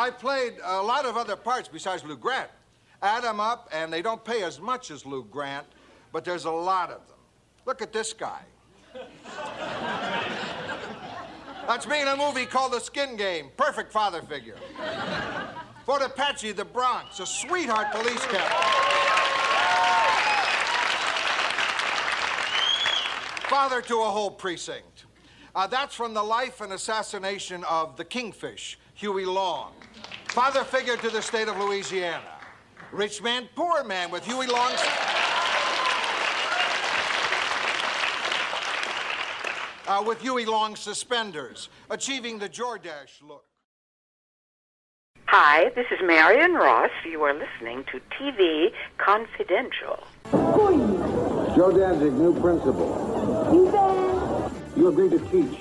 I played a lot of other parts besides Lou Grant. Add them up, and they don't pay as much as Lou Grant, but there's a lot of them. Look at this guy. That's me in a movie called The Skin Game. Perfect father figure. Fort Apache, the Bronx, a sweetheart police captain. Father to a whole precinct. Uh, that's from the life and assassination of the Kingfish, Huey Long. Father figure to the state of Louisiana. Rich man, poor man with Huey Long. Uh, with Huey Long suspenders, achieving the Jordache look. Hi, this is Marion Ross. You are listening to TV Confidential. Joe Danzig, new principal. You agreed to teach.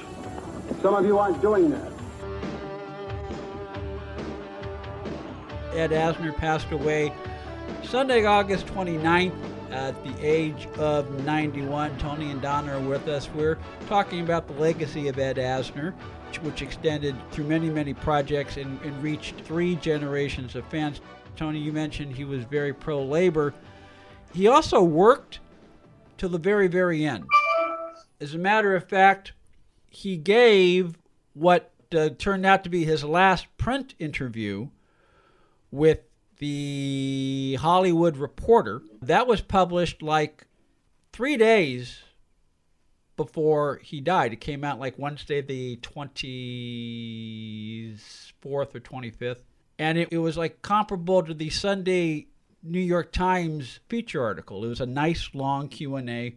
Some of you aren't doing that. Ed Asner passed away Sunday, August 29th at the age of 91. Tony and Donna are with us. We're talking about the legacy of Ed Asner, which extended through many, many projects and, and reached three generations of fans. Tony, you mentioned he was very pro labor. He also worked till the very, very end. As a matter of fact, he gave what uh, turned out to be his last print interview with the Hollywood Reporter. That was published like three days before he died. It came out like Wednesday, the 24th or 25th. And it, it was like comparable to the Sunday New York Times feature article. It was a nice long Q&A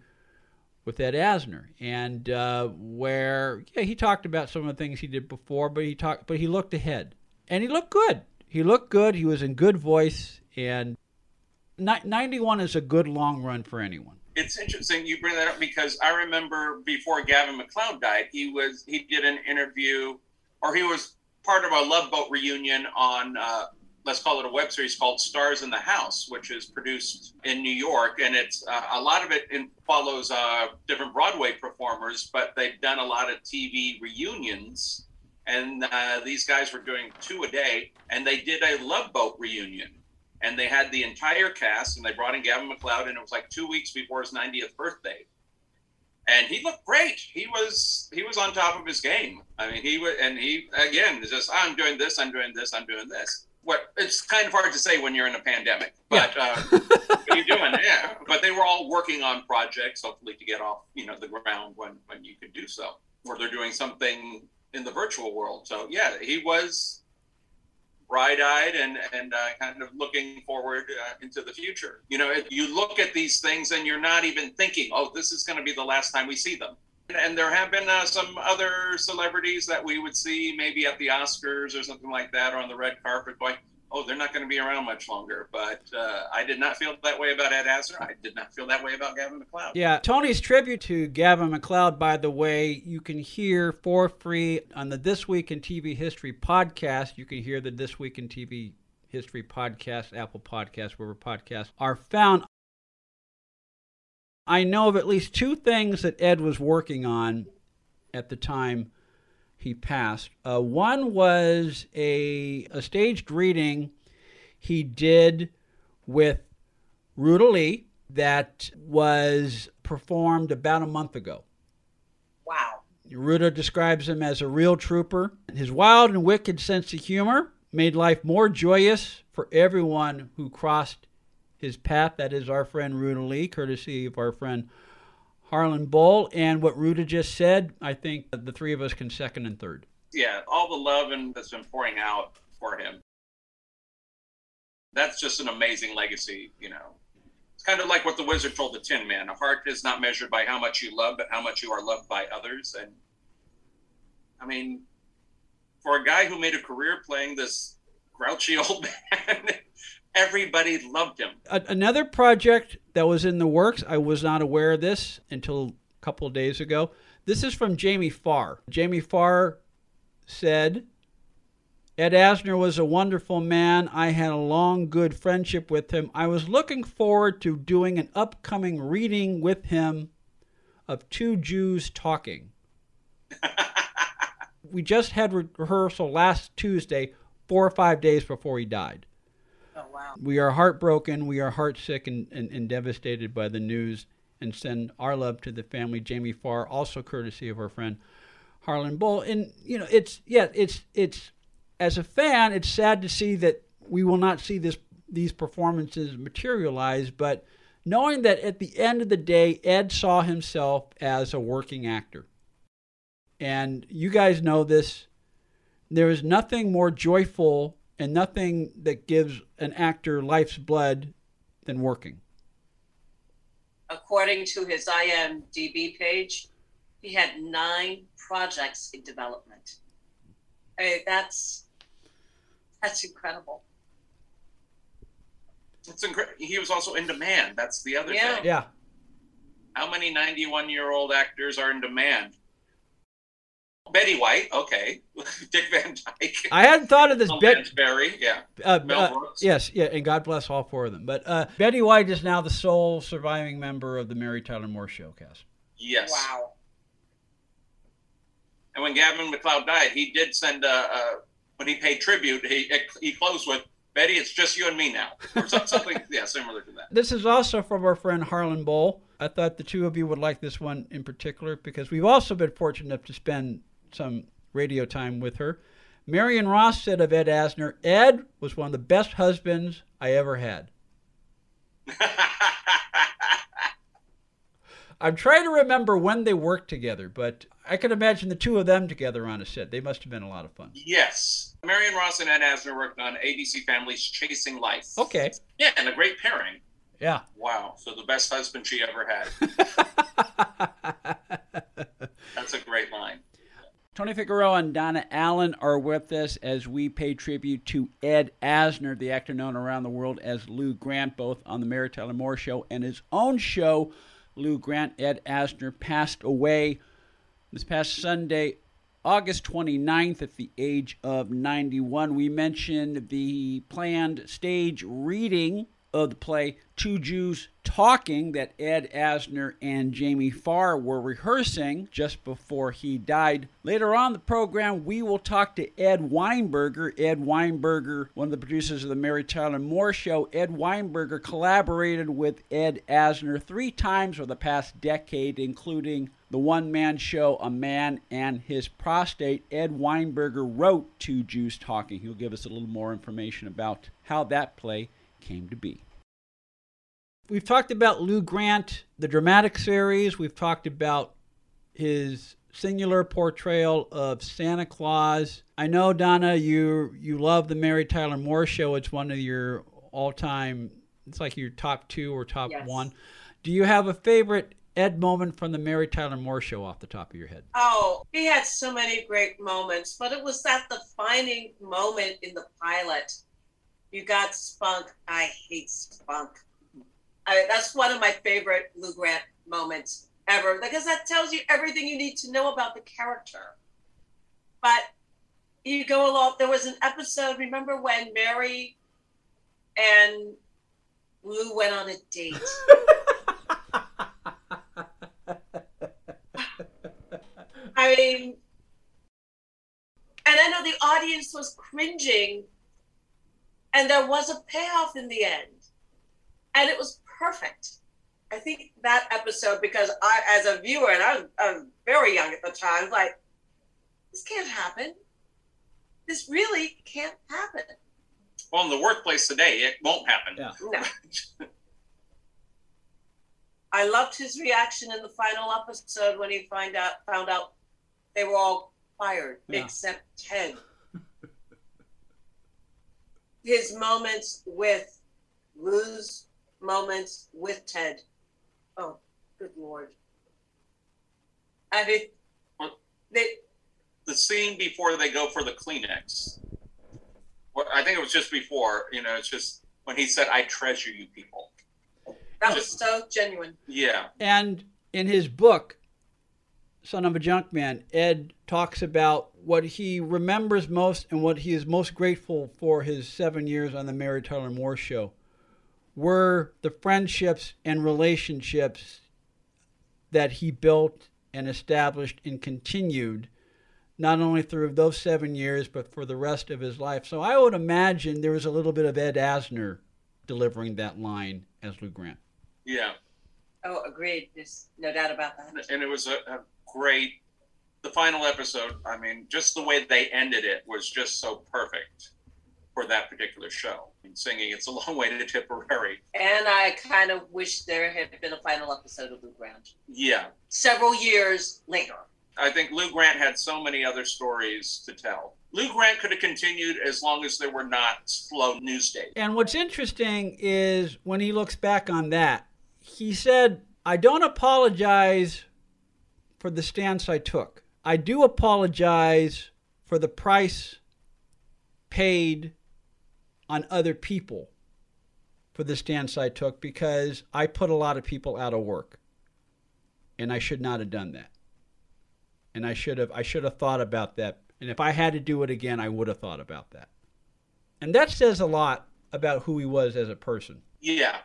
with Ed Asner, and uh, where yeah he talked about some of the things he did before, but he talked but he looked ahead, and he looked good. He looked good. He was in good voice, and ni- 91 is a good long run for anyone. It's interesting you bring that up because I remember before Gavin MacLeod died, he was he did an interview, or he was part of a Love Boat reunion on uh, let's call it a web series called Stars in the House, which is produced in New York, and it's uh, a lot of it in, follows uh, different Broadway performers, but they've done a lot of TV reunions, and uh, these guys were doing two a day, and they did a Love Boat reunion, and they had the entire cast, and they brought in Gavin MacLeod, and it was like two weeks before his 90th birthday. And he looked great. He was he was on top of his game. I mean, he was, and he again is just I'm doing this, I'm doing this, I'm doing this what it's kind of hard to say when you're in a pandemic, but yeah. uh, what are you doing? Yeah, but they were all working on projects, hopefully to get off you know the ground when when you could do so, or they're doing something in the virtual world. So yeah, he was bright-eyed and and uh, kind of looking forward uh, into the future. You know, you look at these things and you're not even thinking, oh, this is going to be the last time we see them. And there have been uh, some other celebrities that we would see maybe at the Oscars or something like that, or on the red carpet, going, "Oh, they're not going to be around much longer." But uh, I did not feel that way about Ed Asner. I did not feel that way about Gavin MacLeod. Yeah, Tony's tribute to Gavin MacLeod, by the way, you can hear for free on the This Week in TV History podcast. You can hear the This Week in TV History podcast, Apple Podcasts, wherever podcasts are found. I know of at least two things that Ed was working on at the time he passed. Uh, one was a, a staged reading he did with Ruta Lee that was performed about a month ago. Wow. Ruta describes him as a real trooper. His wild and wicked sense of humor made life more joyous for everyone who crossed his path. That is our friend Ruta Lee, courtesy of our friend Harlan Boll. And what Ruta just said, I think the three of us can second and third. Yeah, all the love and that's been pouring out for him. That's just an amazing legacy, you know. It's kind of like what the wizard told the Tin Man. A heart is not measured by how much you love, but how much you are loved by others. And I mean, for a guy who made a career playing this grouchy old man, everybody loved him. Another project that was in the works, I was not aware of this until a couple of days ago. This is from Jamie Farr. Jamie Farr said, Ed Asner was a wonderful man. I had a long, good friendship with him. I was looking forward to doing an upcoming reading with him of Two Jews Talking. we just had re- rehearsal last Tuesday, four or five days before he died. Oh, wow. We are heartbroken. We are heartsick and, and, and devastated by the news and send our love to the family. Jamie Farr, also courtesy of our friend Harlan Boll. And, you know, it's, yeah, it's, it's, as a fan, it's sad to see that we will not see this, these performances materialize, but knowing that at the end of the day, Ed saw himself as a working actor. And you guys know this. There is nothing more joyful and nothing that gives an actor life's blood than working. According to his IMDb page, he had nine projects in development. Hey, that's that's incredible. It's incredible. He was also in demand. That's the other Yeah. thing. Yeah. How many 91 year old actors are in demand? Betty White, okay. Dick Van Dyke. I hadn't thought of this. Bet- Lance Berry, yeah. uh, Mel uh, yes, yeah, and God bless all four of them. But uh, Betty White is now the sole surviving member of the Mary Tyler Moore Show cast. Yes. Wow. And when Gavin MacLeod died, he did send a, a when he paid tribute, he he closed with Betty, it's just you and me now, or something, yeah, similar to that. This is also from our friend Harlan Boll. I thought the two of you would like this one in particular because we've also been fortunate enough to spend some radio time with her. Marion Ross said of Ed Asner, Ed was one of the best husbands I ever had. I'm trying to remember when they worked together, but I can imagine the two of them together on a set. They must have been a lot of fun. yes, Marion Ross and Ed Asner worked on ABC Family's Chasing Life. Okay. Yeah, and a great pairing. Yeah. Wow. So the best husband she ever had. That's a great line. Tony Figueroa and Donna Allen are with us as we pay tribute to Ed Asner, the actor known around the world as Lou Grant, both on the Mary Tyler Moore Show and his own show. Lou Grant, Ed Asner, passed away this past Sunday, August 29th, at the age of 91. We mentioned the planned stage reading of the play Two Jews Talking that Ed Asner and Jamie Farr were rehearsing just before he died. Later on the program, we will talk to Ed Weinberger. Ed Weinberger, one of the producers of the Mary Tyler Moore Show, Ed Weinberger collaborated with Ed Asner three times over the past decade, including the one man show A Man and His Prostate. Ed Weinberger wrote Two Jews Talking. He'll give us a little more information about how that play came to be. We've talked about Lou Grant, the dramatic series. We've talked about his singular portrayal of Santa Claus. I know Donna, you you love the Mary Tyler Moore show. It's one of your all-time. It's like your top two or top Yes. one. Do you have a favorite Ed moment from the Mary Tyler Moore show off the top of your head? Oh, he had so many great moments, but it was that defining moment in the pilot. You got Spunk. I hate Spunk. I, that's one of my favorite Lou Grant moments ever because that tells you everything you need to know about the character. But you go along. There was an episode. Remember when Mary and Lou went on a date? I mean, and I know the audience was cringing, and there was a payoff in the end, and it was perfect. I think that episode because I, as a viewer, and I was, I was very young at the time, like this can't happen. This really can't happen. Well, in the workplace today, it won't happen. Yeah. No. I loved his reaction in the final episode when he find out found out they were all fired Yeah. except Ted. His moments with Lou's moments with Ted. Oh, good lord. I mean What? they the scene before they go for the Kleenex. Well, I think it was just before. You know, it's just when he said, "I treasure you people." That was so genuine. Yeah. And in his book, Son of a Junkman, Ed talks about what he remembers most and what he is most grateful for his seven years on the Mary Tyler Moore Show were the friendships and relationships that he built and established and continued not only through those seven years but for the rest of his life. So I would imagine there was a little bit of Ed Asner delivering that line as Lou Grant. Yeah. Oh, agreed. There's no doubt about that. And it was a, a great. The final episode. I mean, just the way they ended it was just so perfect for that particular show. I mean, singing "It's a Long Way to Tipperary." And I kind of wish there had been a final episode of Lou Grant. Yeah. Several years later. I think Lou Grant had so many other stories to tell. Lou Grant could have continued as long as there were not slow news days. And what's interesting is when he looks back on that, he said, I don't apologize for the stance I took. I do apologize for the price paid on other people for the stance I took because I put a lot of people out of work. And I should not have done that. And I should have I should have thought about that. And if I had to do it again, I would have thought about that. And that says a lot about who he was as a person. Yeah.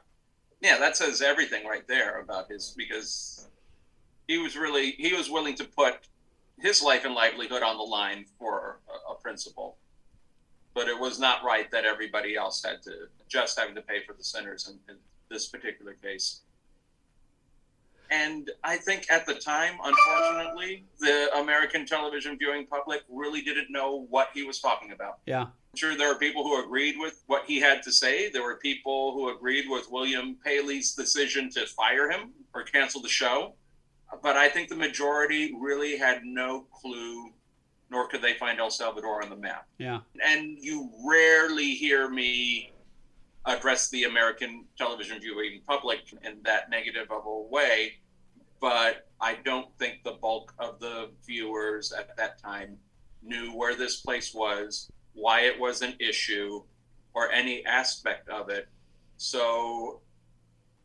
Yeah, that says everything right there about his because he was really he was willing to put his life and livelihood on the line for a, a principle but it was not right that everybody else had to just having to pay for the sinners in, in this particular case. And I think at the time, unfortunately, the American television viewing public really didn't know what he was talking about. Yeah. I'm sure there were people who agreed with what he had to say. There were people who agreed with William Paley's decision to fire him or cancel the show. But I think the majority really had no clue nor could they find El Salvador on the map. Yeah. And you rarely hear me address the American television viewing public in that negative of a way, but I don't think the bulk of the viewers at that time knew where this place was, why it was an issue, or any aspect of it. So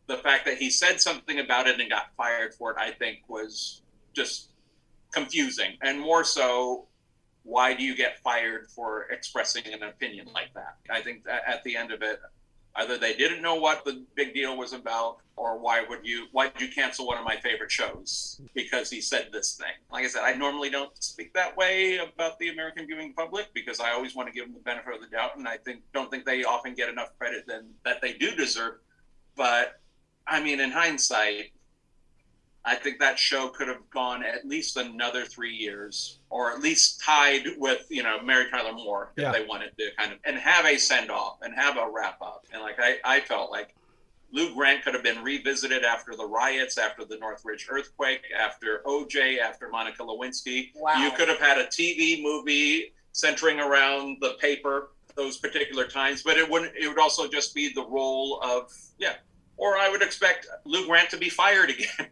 the fact that he said something about it and got fired for it, I think, was just confusing. And more so, why do you get fired for expressing an opinion like that? I think that at the end of it, either they didn't know what the big deal was about, or why would you why did you cancel one of my favorite shows because he said this thing? Like I said, I normally don't speak that way about the American viewing public because I always want to give them the benefit of the doubt, and I think don't think they often get enough credit than that they do deserve. But I mean, in hindsight, I think that show could have gone at least another three years, or at least tied with you know Mary Tyler Moore if Yeah. they wanted to kind of and have a send off and have a wrap up. And like I, I felt like Lou Grant could have been revisited after the riots, after the Northridge earthquake, after OJ, after Monica Lewinsky. Wow. You could have had a TV movie centering around the paper those particular times, but it wouldn't. It would also just be the role of yeah. Or I would expect Lou Grant to be fired again.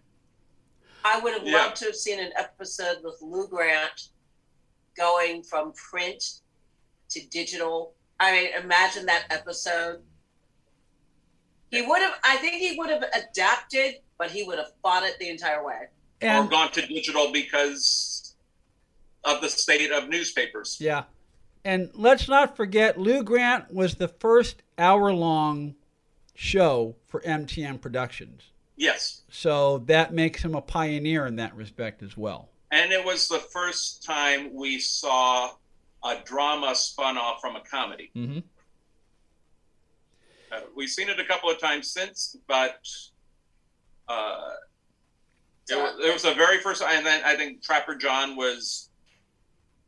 I would have Yeah. loved to have seen an episode with Lou Grant going from print to digital. I mean, imagine that episode. He would have, I think he would have adapted, but he would have fought it the entire way. or gone to digital because of the state of newspapers. yeah. And let's not forget Lou Grant was the first hour-long show for MTM Productions. Yes. So that makes him a pioneer in that respect as well. And it was the first time we saw a drama spun off from a comedy. Mm-hmm. Uh, we've seen it a couple of times since, but uh, it, was, it was the very first. And then I think Trapper John was,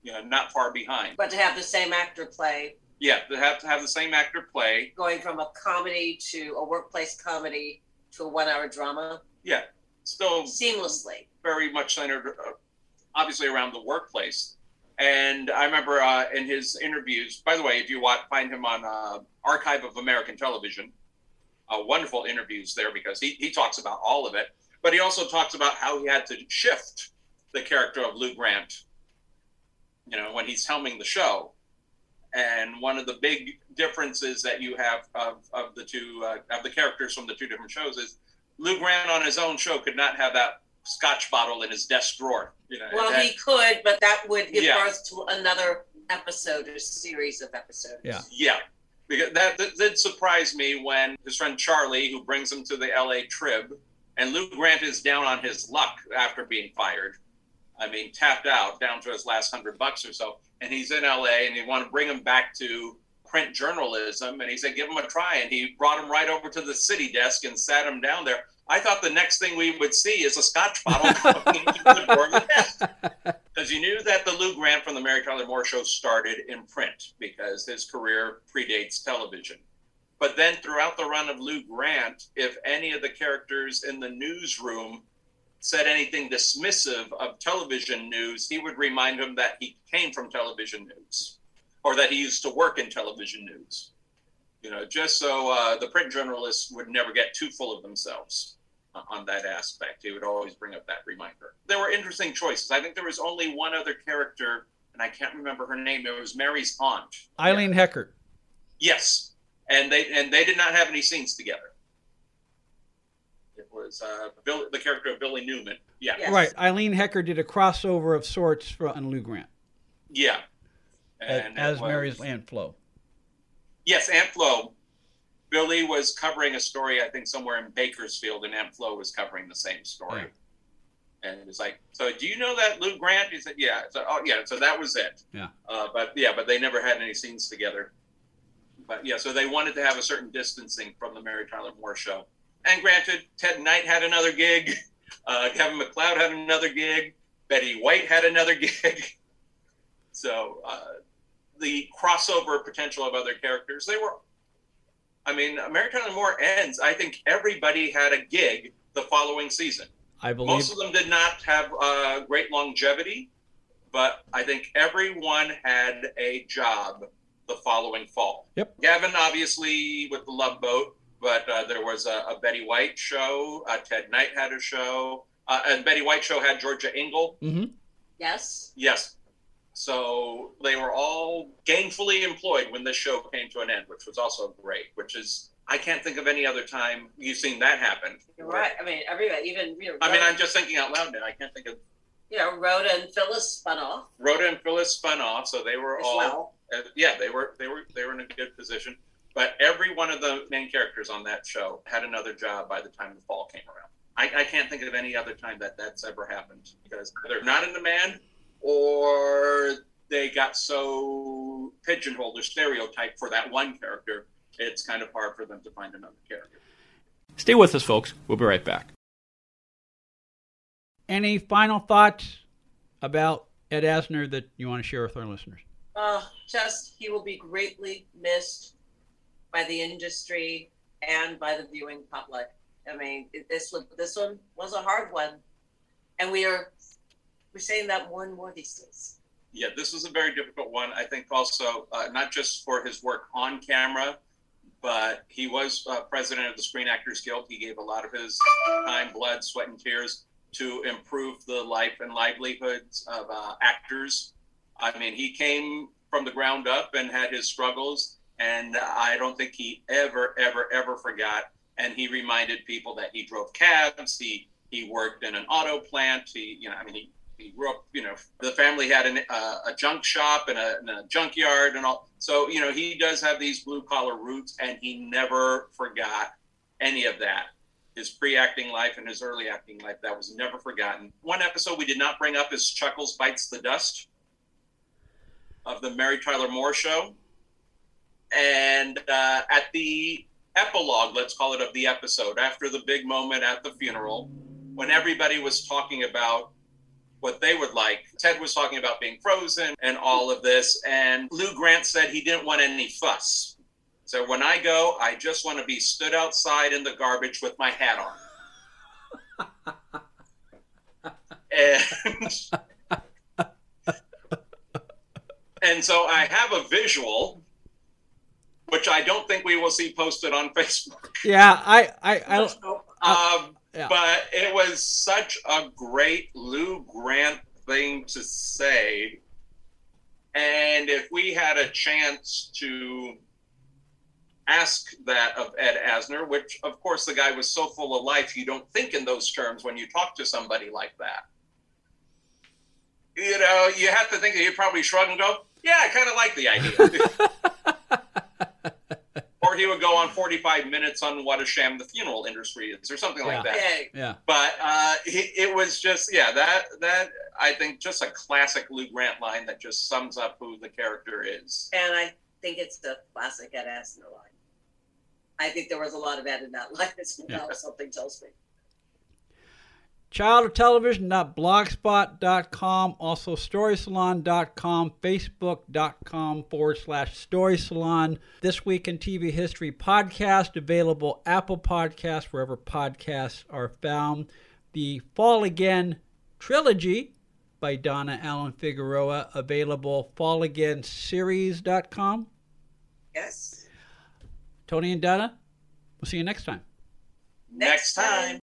you know, not far behind. But to have the same actor play, Yeah, to have to have the same actor play. going from a comedy to a workplace comedy to a one hour drama Yeah, still seamlessly. very much centered, uh, obviously, around the workplace. And I remember uh, in his interviews. By the way, if you want, find him on uh, Archive of American Television, uh, wonderful interviews there because he he talks about all of it. But he also talks about how he had to shift the character of Lou Grant you know, when he's helming the show. And one of the big differences that you have of, of the two uh, of the characters from the two different shows is Lou Grant on his own show could not have that scotch bottle in his desk drawer. You know, Well, that- he could, but that would give Yeah. birth to another episode or series of episodes. Yeah. Yeah, because that, that did surprise me when his friend Charlie, who brings him to the LA Trib, and Lou Grant is down on his luck after being fired. I mean, tapped out down to his last hundred bucks or so, and he's in LA, and they want to bring him back to print journalism, and he said, "Give him a try," and he brought him right over to the city desk and sat him down there. I thought the next thing we would see is a Scotch bottle coming to the door of the desk because you knew that the Lou Grant from the Mary Tyler Moore Show started in print because his career predates television. But then throughout the run of Lou Grant, if any of the characters in the newsroom said anything dismissive of television news, he would remind him that he came from television news or that he used to work in television news. You know, just so uh, the print journalists would never get too full of themselves on that aspect. He would always bring up that reminder. There were interesting choices. I think there was only one other character, and I can't remember her name. It was Mary's aunt. Eileen Heckart. Yes, and they and they did not have any scenes together. It was uh, Bill, the character of Billy Newman. Yeah, Yes. Right. Eileen Heckart did a crossover of sorts for on Lou Grant yeah. as, And it as was- Mary's Aunt Flo. Yes, Aunt Flo. Billy was covering a story, I think, somewhere in Bakersfield, and Aunt Flo was covering the same story. And it's like, so do you know that Lou Grant? He said, yeah. So, oh, yeah. So that was it. Yeah. Uh, but yeah, but they never had any scenes together. But yeah, so they wanted to have a certain distancing from the Mary Tyler Moore show. And granted, Ted Knight had another gig. Uh, Kevin MacLeod had another gig. Betty White had another gig. So uh, the crossover potential of other characters, they were. I mean, Tyler Moore ends. I think everybody had a gig the following season. I believe. Most of them did not have uh, great longevity, but I think everyone had a job the following fall. Yep. Gavin, obviously, with the Love Boat, but uh, there was a, a Betty White show. Uh, Ted Knight had a show, uh, and Betty White show had Georgia Engel. hmm Yes. Yes. So they were all gainfully employed when this show came to an end, which was also great. Which is, I can't think of any other time you've seen that happen. You're right. I mean, everybody, even you know, I mean, I'm just thinking out loud now. I can't think of you know, Rhoda and Phyllis spun off Rhoda and Phyllis spun off, so they were as all well. uh, yeah, they were they were they were in a good position. But every one of the main characters on that show had another job by the time the fall came around. I, I can't think of any other time that that's ever happened because they're not in demand or they got so pigeonholed or stereotyped for that one character. It's kind of hard for them to find another character. Stay with us, folks. We'll be right back. Any final thoughts about Ed Asner that you want to share with our listeners? Uh, just he will be greatly missed by the industry and by the viewing public. I mean, this this one was a hard one, and we are we're saying that more and more these days. yeah, this was a very difficult one. I think also uh, not just for his work on camera, but he was uh, president of the Screen Actors Guild. He gave a lot of his time, blood, sweat, and tears to improve the life and livelihoods of uh, actors. I mean, he came from the ground up and had his struggles, and I don't think he ever, ever, ever forgot. And he reminded people that he drove cabs. He he worked in an auto plant. He, you know, I mean, he he grew up, you know, the family had an, uh, a junk shop and a, and a junkyard and all. So, you know, he does have these blue collar roots and he never forgot any of that. His pre acting life and his early acting life, that was never forgotten. One episode we did not bring up is Chuckles Bites the Dust of the Mary Tyler Moore Show. And uh, at the epilogue, let's call it, of the episode, after the big moment at the funeral, when everybody was talking about what they would like. Ted was talking about being frozen and all of this. And Lou Grant said he didn't want any fuss. So when I go, I just want to be stood outside in the garbage with my hat on. and, and so I have a visual, which I don't think we will see posted on Facebook. Yeah, I, I, I Um, Yeah. But it was such a great Lou Grant thing to say And if we had a chance to ask that of Ed Asner, which of course the guy was so full of life, you don't think in those terms when you talk to somebody like that. You know, you have to think that he'd probably shrug and go, Yeah, I kind of like the idea. or he would go on 45 minutes on what a sham the funeral industry is, or something Yeah. like that. Yeah. But uh, he, it was just, yeah, that that I think just a classic Lou Grant line that just sums up who the character is. And I think it's the classic Ed Asner line. I think there was a lot of Ed in that line as well. Something tells me. childoftelevision.blogspot.com, also storysalon.com, facebook.com forward slash story salon. This Week in TV History podcast, available Apple Podcasts, wherever podcasts are found. The Fall Again trilogy by Donna Allen Figueroa, available fallagainseries.com. Yes. Tony and Donna, we'll see you next time. Next time.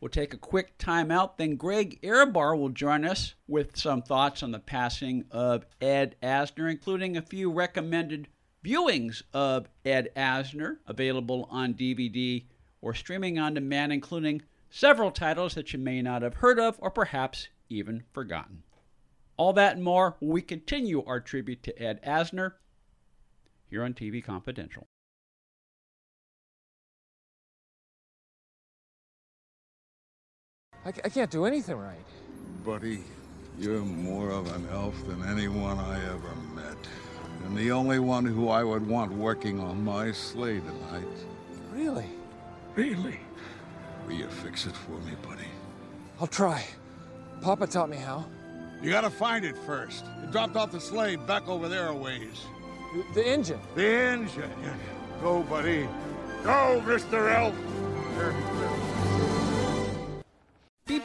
We'll take a quick timeout. Then Greg Ehrbar will join us with some thoughts on the passing of Ed Asner, including a few recommended viewings of Ed Asner available on DVD or streaming on demand, including several titles that you may not have heard of or perhaps even forgotten. All that and more we continue our tribute to Ed Asner here on TV Confidential. I, I can't do anything right. Buddy, you're more of an elf than anyone I ever met. And the only one who I would want working on my sleigh tonight. Really? Really? Will you fix it for me, buddy? I'll try. Papa taught me how. You gotta find it first. It dropped off the sleigh back over there a ways. The, the engine. The engine. Go, buddy. Go, Mr. Elf. Be